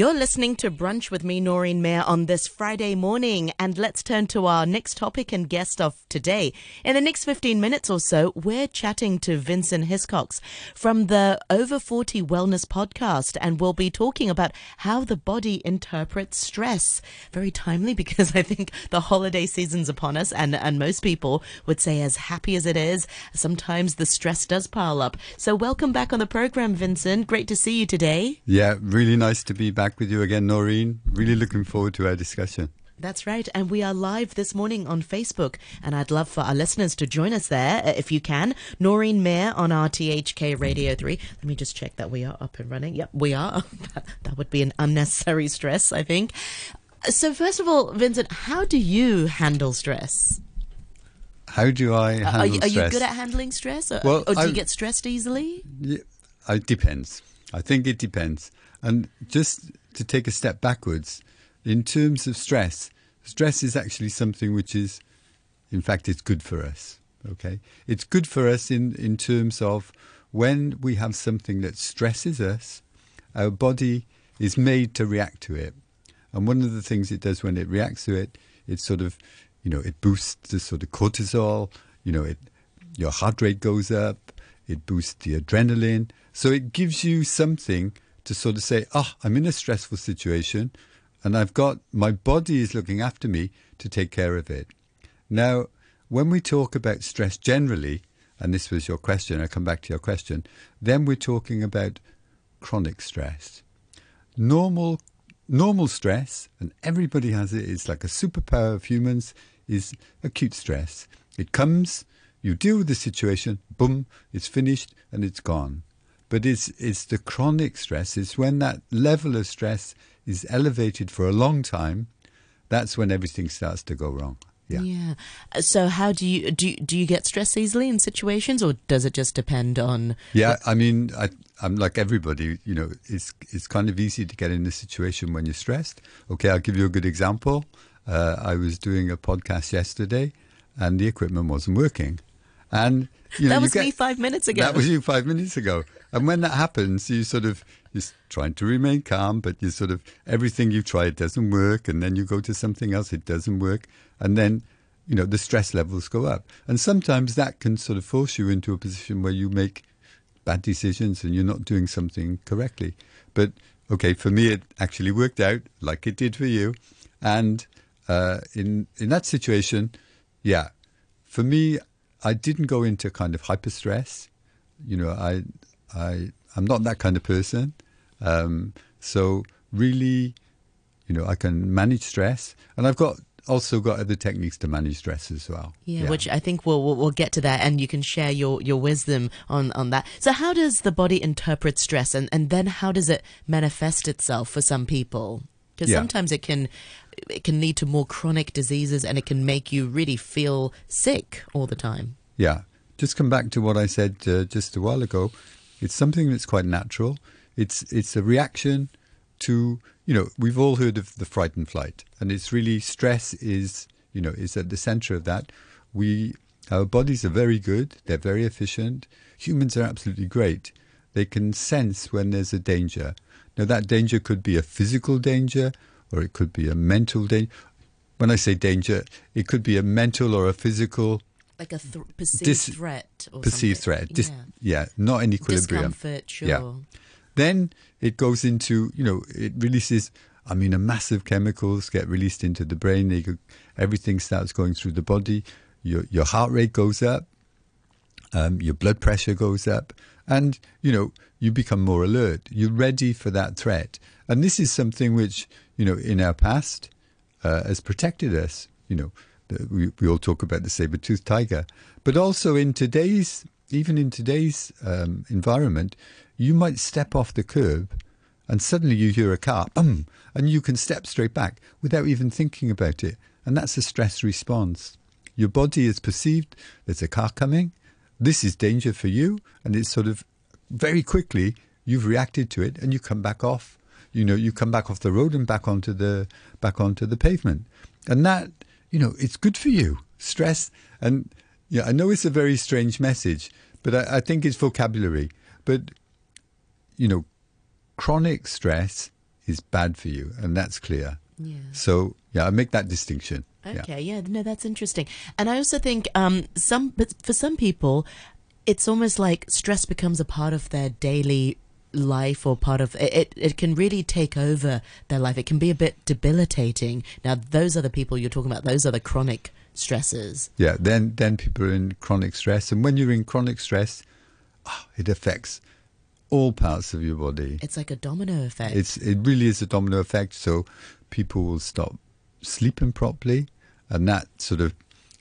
You're listening to Brunch with me, Noreen Mayer, on this Friday morning. And let's turn to our next topic and guest of today. In the next 15 minutes or so, we're chatting to Vincent Hiscox from the Over 40 Wellness podcast. And we'll be talking about how the body interprets stress. Very timely because I think the holiday season's upon us. And, and most people would say, as happy as it is, sometimes the stress does pile up. So welcome back on the program, Vincent. Great to see you today. Yeah, really nice to be back back with you again, Noreen. Really looking forward to our discussion. That's right. And we are live this morning on Facebook. And I'd love for our listeners to join us there uh, if you can. Noreen Mayer on RTHK Radio 3. Let me just check that we are up and running. Yep, we are. that would be an unnecessary stress, I think. So, first of all, Vincent, how do you handle stress? How do I handle are you, are stress? you good at handling stress? Or, well, or do I, you get stressed easily? Yeah, it depends. I think it depends. And just to take a step backwards, in terms of stress, stress is actually something which is, in fact, it's good for us. Okay, it's good for us in in terms of when we have something that stresses us, our body is made to react to it. And one of the things it does when it reacts to it, it sort of, you know, it boosts the sort of cortisol. You know, it your heart rate goes up. It boosts the adrenaline. So it gives you something to sort of say, oh, I'm in a stressful situation and I've got my body is looking after me to take care of it. Now, when we talk about stress generally, and this was your question, I come back to your question, then we're talking about chronic stress. Normal normal stress, and everybody has it, it's like a superpower of humans, is acute stress. It comes, you deal with the situation, boom, it's finished and it's gone. But it's, it's the chronic stress, it's when that level of stress is elevated for a long time, that's when everything starts to go wrong. Yeah. Yeah. So how do you do? You, do you get stressed easily in situations, or does it just depend on? Yeah, I mean, I, I'm like everybody. You know, it's it's kind of easy to get in a situation when you're stressed. Okay, I'll give you a good example. Uh, I was doing a podcast yesterday, and the equipment wasn't working, and you know, that was get, me five minutes ago. That was you five minutes ago. And when that happens, you sort of you're trying to remain calm, but you sort of everything you try it doesn't work, and then you go to something else, it doesn't work, and then you know the stress levels go up. And sometimes that can sort of force you into a position where you make bad decisions and you're not doing something correctly. But okay, for me, it actually worked out like it did for you, and uh, in in that situation, yeah, for me, I didn't go into kind of hyper stress. You know, I I I'm not that kind of person. Um, so really, you know, I can manage stress, and I've got also got other techniques to manage stress as well. Yeah, yeah. which I think we'll, we'll, we'll get to that, and you can share your your wisdom on on that. So, how does the body interpret stress, and and then how does it manifest itself for some people? Because yeah. sometimes it can it can lead to more chronic diseases, and it can make you really feel sick all the time. Yeah, just come back to what I said uh, just a while ago. It's something that's quite natural. It's it's a reaction to you know we've all heard of the fright and flight, and it's really stress is you know is at the center of that. We our bodies are very good. They're very efficient. Humans are absolutely great. They can sense when there's a danger. Now that danger could be a physical danger, or it could be a mental danger. When I say danger, it could be a mental or a physical like a th- perceived Dis- threat or perceived something. threat. Dis- yeah. yeah, not in equilibrium. Discomfort, sure. Yeah. Then it goes into you know it releases. I mean, a massive chemicals get released into the brain. They go, everything starts going through the body. Your your heart rate goes up. Um, your blood pressure goes up, and you know you become more alert. You're ready for that threat, and this is something which you know in our past uh, has protected us. You know, we, we all talk about the saber-toothed tiger, but also in today's, even in today's um, environment, you might step off the curb and suddenly you hear a car, um, and you can step straight back without even thinking about it. And that's a stress response. Your body is perceived there's a car coming, this is danger for you, and it's sort of very quickly you've reacted to it and you come back off. You know, you come back off the road and back onto the back onto the pavement. And that you know, it's good for you. Stress, and yeah, I know it's a very strange message, but I, I think it's vocabulary. But, you know, chronic stress is bad for you, and that's clear. Yeah. So yeah, I make that distinction. Yeah. Okay, yeah. no, that's interesting. And I also think um, some, but for some people, it's almost like stress becomes a part of their daily life or part of it. It can really take over their life. It can be a bit debilitating. Now, those are the people you're talking about. Those are the chronic stresses. Yeah, then then people are in chronic stress, and when you're in chronic stress, oh, it affects all parts of your body. It's like a domino effect. It's it really is a domino effect. So people will stop sleeping properly, and that sort of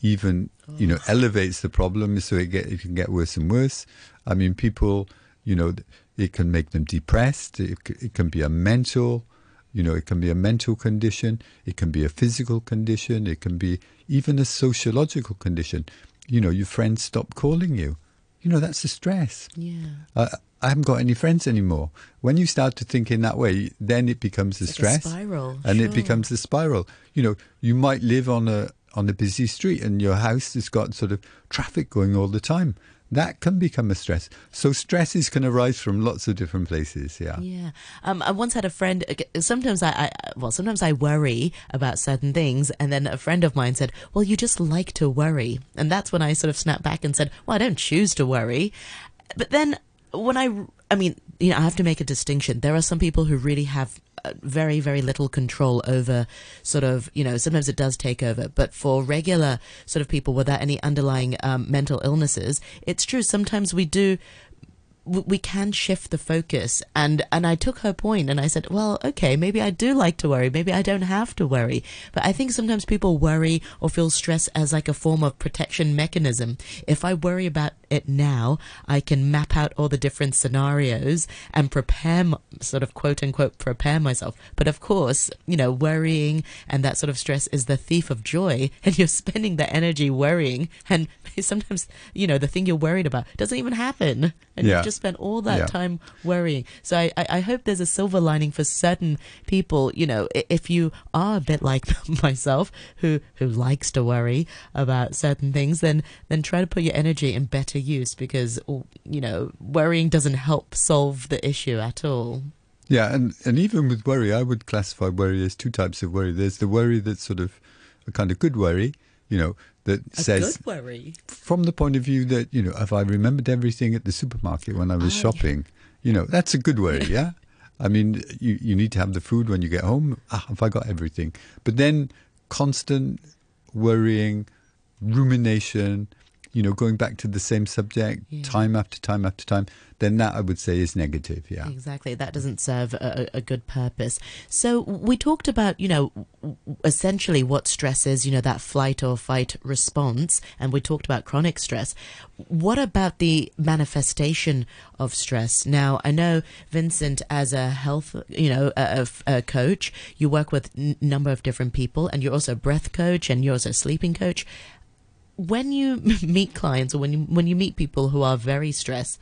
even you know elevates the problem. So it get it can get worse and worse. I mean, people, you know, it can make them depressed. It, it can be a mental, you know, it can be a mental condition. It can be a physical condition. It can be even a sociological condition. You know, your friends stop calling you. You know, that's a stress. yeah. I, I haven't got any friends anymore. When you start to think in that way, then it becomes a It's like a stress, spiral, and sure. it becomes a spiral. You know, you might live on a on a busy street, and your house has got sort of traffic going all the time. That can become a stress. So stresses can arise from lots of different places. Yeah. Yeah. Um, I once had a friend. uh, Sometimes I, I, well, sometimes I worry about certain things, and then a friend of mine said, "Well, you just like to worry," and that's when I sort of snapped back and said, "Well, I don't choose to worry." But then when I, I mean, you know, I have to make a distinction. There are some people who really have uh, very, very little control over sort of, you know, sometimes it does take over. But for regular sort of people without any underlying um, mental illnesses, it's true. Sometimes we do we can shift the focus and and I took her point and I said well okay maybe I do like to worry maybe I don't have to worry but I think sometimes people worry or feel stress as like a form of protection mechanism if I worry about it now I can map out all the different scenarios and prepare sort of quote unquote prepare myself but of course you know worrying and that sort of stress is the thief of joy and you're spending the energy worrying and sometimes you know the thing you're worried about doesn't even happen and Yeah. you've just spent all that Yeah. time worrying. So I, I, I hope there's a silver lining for certain people. You know, if you are a bit like myself, who who likes to worry about certain things, then then try to put your energy in better use because oh, you know worrying doesn't help solve the issue at all. Yeah, and, and even with worry, I would classify worry as two types of worry. There's the worry that's sort of a kind of good worry, you know, that A says good worry. from the point of view that you know, if I remembered everything at the supermarket when I was yeah. shopping? You know, that's a good worry. Yeah, I mean, you you need to have the food when you get home. Ah, have I got everything? But then constant worrying, rumination. You know, going back to the same subject Yeah. time after time after time, then that I would say is negative. Yeah. Exactly. That doesn't serve a, a good purpose. So we talked about, you know, essentially what stress is, you know, that flight or fight response, and we talked about chronic stress. What about the manifestation of stress? Now, I know Vincent, as a health, you know, a, a- a coach, you work with a number of different people, and you're also a breath coach, and you're also a sleeping coach when you meet clients or when you when you meet people who are very stressed,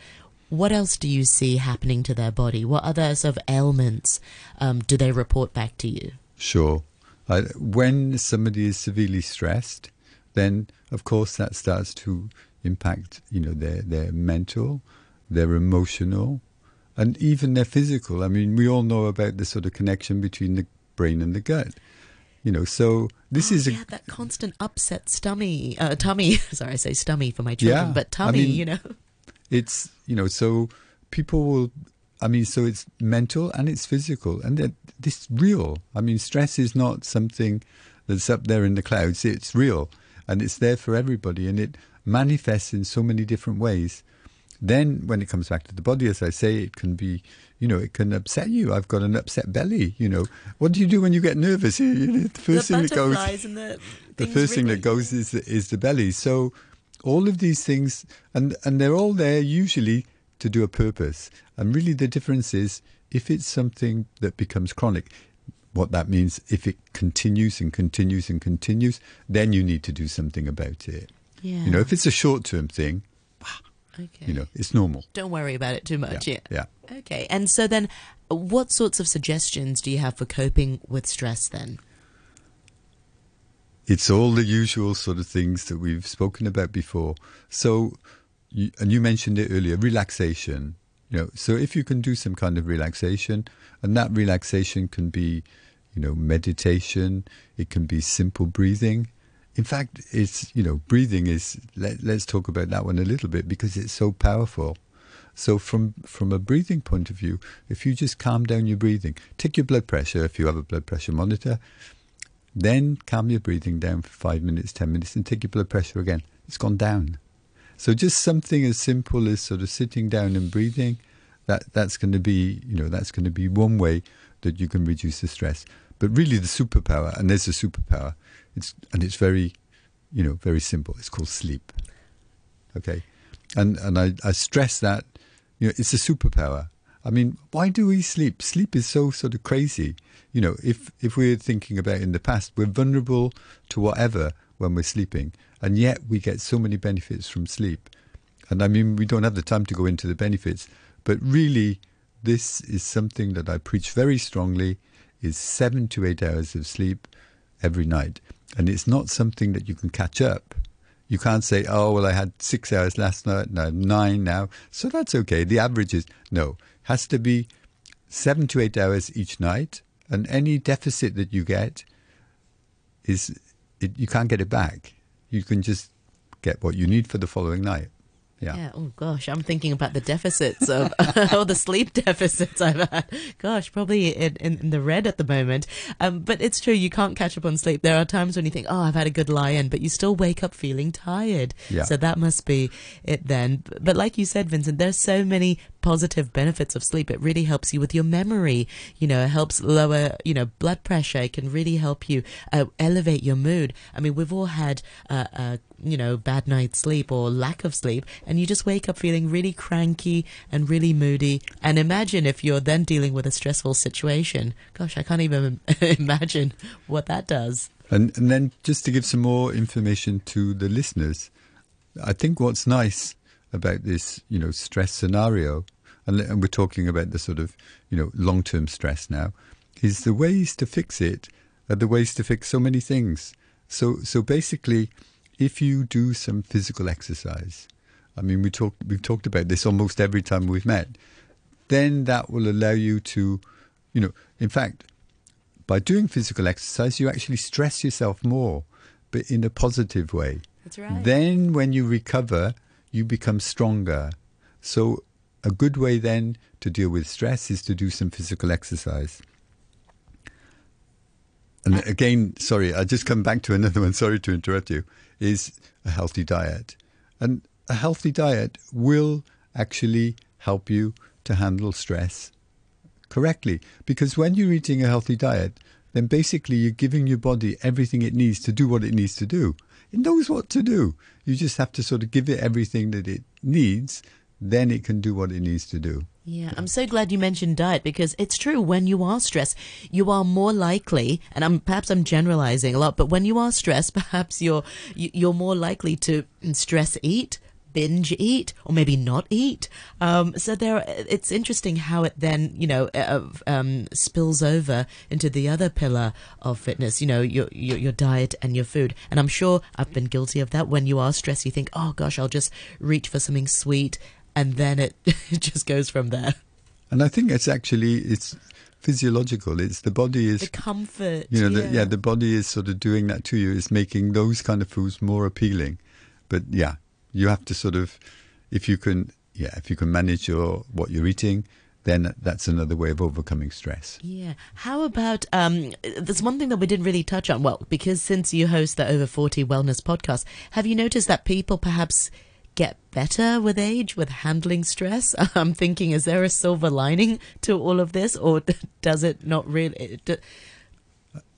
what else do you see happening to their body? What other sort of ailments um, do they report back to you? Sure. Uh, when somebody is severely stressed, then of course that starts to impact, you know, their their mental, their emotional, and even their physical. I mean, we all know about the sort of connection between the brain and the gut. You know, so this Oh, is a yeah, that constant upset stummy uh, tummy. Sorry, I say stummy for my children, Yeah, but I tummy. mean- you know, it's you know so people will i mean so it's mental and it's physical and that this real i mean stress is not something that's up there in the clouds it's real and it's there for everybody and it manifests in so many different ways then when it comes back to the body as i say it can be you know it can upset you i've got an upset belly you know what do you do when you get nervous you, you know, the first the thing that goes the the first thing that goes is the, is the belly. So all of these things, and and they're all there usually to do a purpose. And really, the difference is if it's something that becomes chronic. What that means, if it continues and continues and continues, then you need to do something about it. Yeah. You know, if it's a short-term thing, okay. you know, it's normal. don't worry about it too much. Yeah, Yeah. yeah. Okay. And so then, what sorts of suggestions do you have for coping with stress then? It's all the usual sort of things that we've spoken about before. So, you, and you mentioned it earlier, relaxation. You know, so if you can do some kind of relaxation, and that relaxation can be, you know, meditation, it can be simple breathing. In fact, it's you know, breathing is. Let, let's talk about that one a little bit because it's so powerful. So from from a breathing point of view, if you just calm down your breathing, take your blood pressure if you have a blood pressure monitor, then calm your breathing down for five minutes, ten minutes, and take your blood pressure again. It's gone down. So just something as simple as sort of sitting down and breathing, that that's going to be you know that's going to be one way that you can reduce the stress. But really, the superpower, and there's a superpower, it's and it's very, you know, very simple. It's called sleep. Okay, and and I, I stress that you know, it's a superpower. I mean, why do we sleep? Sleep is so sort of crazy. You know, if if we're thinking about in the past, we're vulnerable to whatever when we're sleeping, and yet we get so many benefits from sleep. And I mean, we don't have the time to go into the benefits, but really, this is something that I preach very strongly: is seven to eight hours of sleep every night, and it's not something that you can catch up. You can't say, oh, well, I had six hours last night, no, nine now, so that's okay. The average is, no, has to be seven to eight hours each night, and any deficit that you get is, it, you can't get it back. You can just get what you need for the following night. Yeah. yeah. Oh gosh, I'm thinking about the deficits of all the sleep deficits I've had. Gosh, probably in, in, in the red at the moment. Um, but it's true, you can't catch up on sleep. There are times when you think, oh, I've had a good lie in, but you still wake up feeling tired. Yeah. So that must be it then. But like you said, Vincent, there's so many positive benefits of sleep. It really helps you with your memory. You know, it helps lower, you know, blood pressure. It can really help you uh, elevate your mood. I mean, we've all had, uh, uh, you know, bad night's sleep or lack of sleep, and you just wake up feeling really cranky and really moody. And imagine if you're then dealing with a stressful situation. Gosh, I can't even imagine what that does. And, and then just to give some more information to the listeners, I think what's nice about this, you know, stress scenario, and, and we're talking about the sort of, you know, long-term stress now, is the ways to fix it are the ways to fix so many things. So, so basically, if you do some physical exercise, I mean, we talk, we've talked about this almost every time we've met, then that will allow you to, you know, in fact, by doing physical exercise, you actually stress yourself more, but in a positive way. That's right. Then, when you recover, you become stronger. So, a good way then to deal with stress is to do some physical exercise. And again, sorry, I just come back to another one. Sorry to interrupt you. Is a healthy diet, and a healthy diet will actually help you to handle stress correctly. Because when you're eating a healthy diet, then basically you're giving your body everything it needs to do what it needs to do. It knows what to do. You just have to sort of give it everything that it needs, then it can do what it needs to do. Yeah, I'm so glad you mentioned diet because it's true. When you are stressed, you are more likely, and I'm perhaps I'm generalizing a lot, but when you are stressed, perhaps you're you're more likely to stress eat, binge eat or maybe not eat. Um, so there, it's interesting how it then, you know, uh, um, spills over into the other pillar of fitness. You know, your, your, your diet and your food. And I'm sure I've been guilty of that. When you are stressed, you think, oh gosh, I'll just reach for something sweet, and then it, it just goes from there. And I think it's actually it's physiological. It's the body is the comfort. You know, yeah. The, yeah, the body is sort of doing that to you. Is making those kind of foods more appealing. But yeah, you have to sort of, if you can, yeah, if you can manage your what you're eating, then that's another way of overcoming stress. Yeah. How about um, there's one thing that we didn't really touch on. Well, because since you host the Over 40 Wellness podcast, have you noticed that people perhaps get better with age with handling stress? I'm thinking, is there a silver lining to all of this, or does it not really?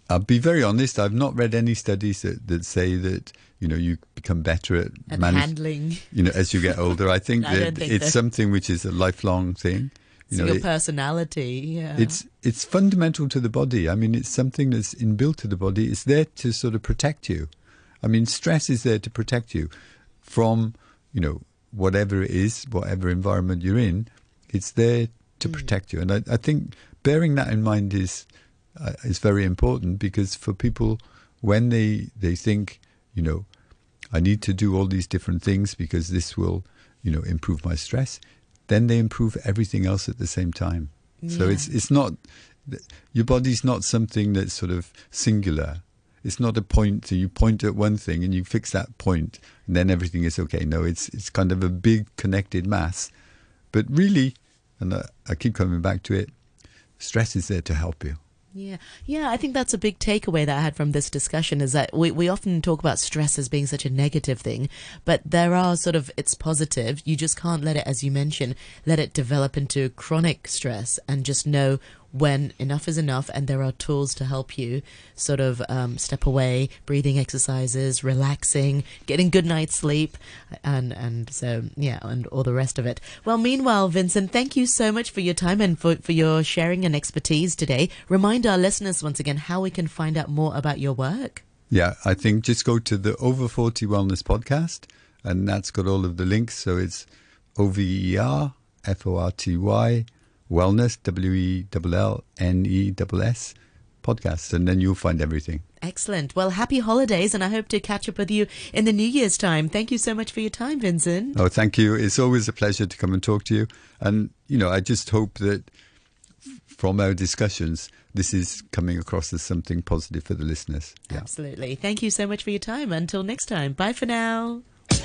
I'll be very honest. I've not read any studies that, that say that you know you become better at, at manage, handling. You know, as you get older. I think I that think it's something which is a lifelong thing. You so know, your it, personality. Yeah. It's it's fundamental to the body. I mean, it's something that's inbuilt to the body. It's there to sort of protect you. I mean, stress is there to protect you from you know whatever it is, whatever environment you're in. It's there to mm. protect you, and I, I think bearing that in mind is uh, is very important because for people when they they think you know I need to do all these different things because this will you know improve my stress then they improve everything else at the same time. So it's it's not your body's not something that's sort of singular. It's not a point. So you point at one thing and you fix that point, and then everything is okay. No, it's it's kind of a big connected mass. But really, and I, I keep coming back to it, stress is there to help you. Yeah, yeah. I think that's a big takeaway that I had from this discussion is that we, we often talk about stress as being such a negative thing, but there are sort of it's positive. You just can't let it, as you mentioned, let it develop into chronic stress, and just know when enough is enough, and there are tools to help you sort of um, step away, breathing exercises, relaxing, getting good night's sleep, and and so yeah, and all the rest of it. Well, meanwhile, Vincent, thank you so much for your time and for for your sharing and expertise today. Remind our listeners once again how we can find out more about your work. Yeah, I think just go to the Over 40 Wellness podcast, and that's got all of the links. So it's O V E R F O R T Y Wellness, W E L L N E S S podcast, and then you'll find everything. Excellent. Well, happy holidays, and I hope to catch up with you in the New Year's time. Thank you so much for your time, Vincent. Oh, thank you. It's always a pleasure to come and talk to you. And, you know, I just hope that from our discussions, this is coming across as something positive for the listeners. Yeah. Absolutely. Thank you so much for your time. Until next time. Bye for now.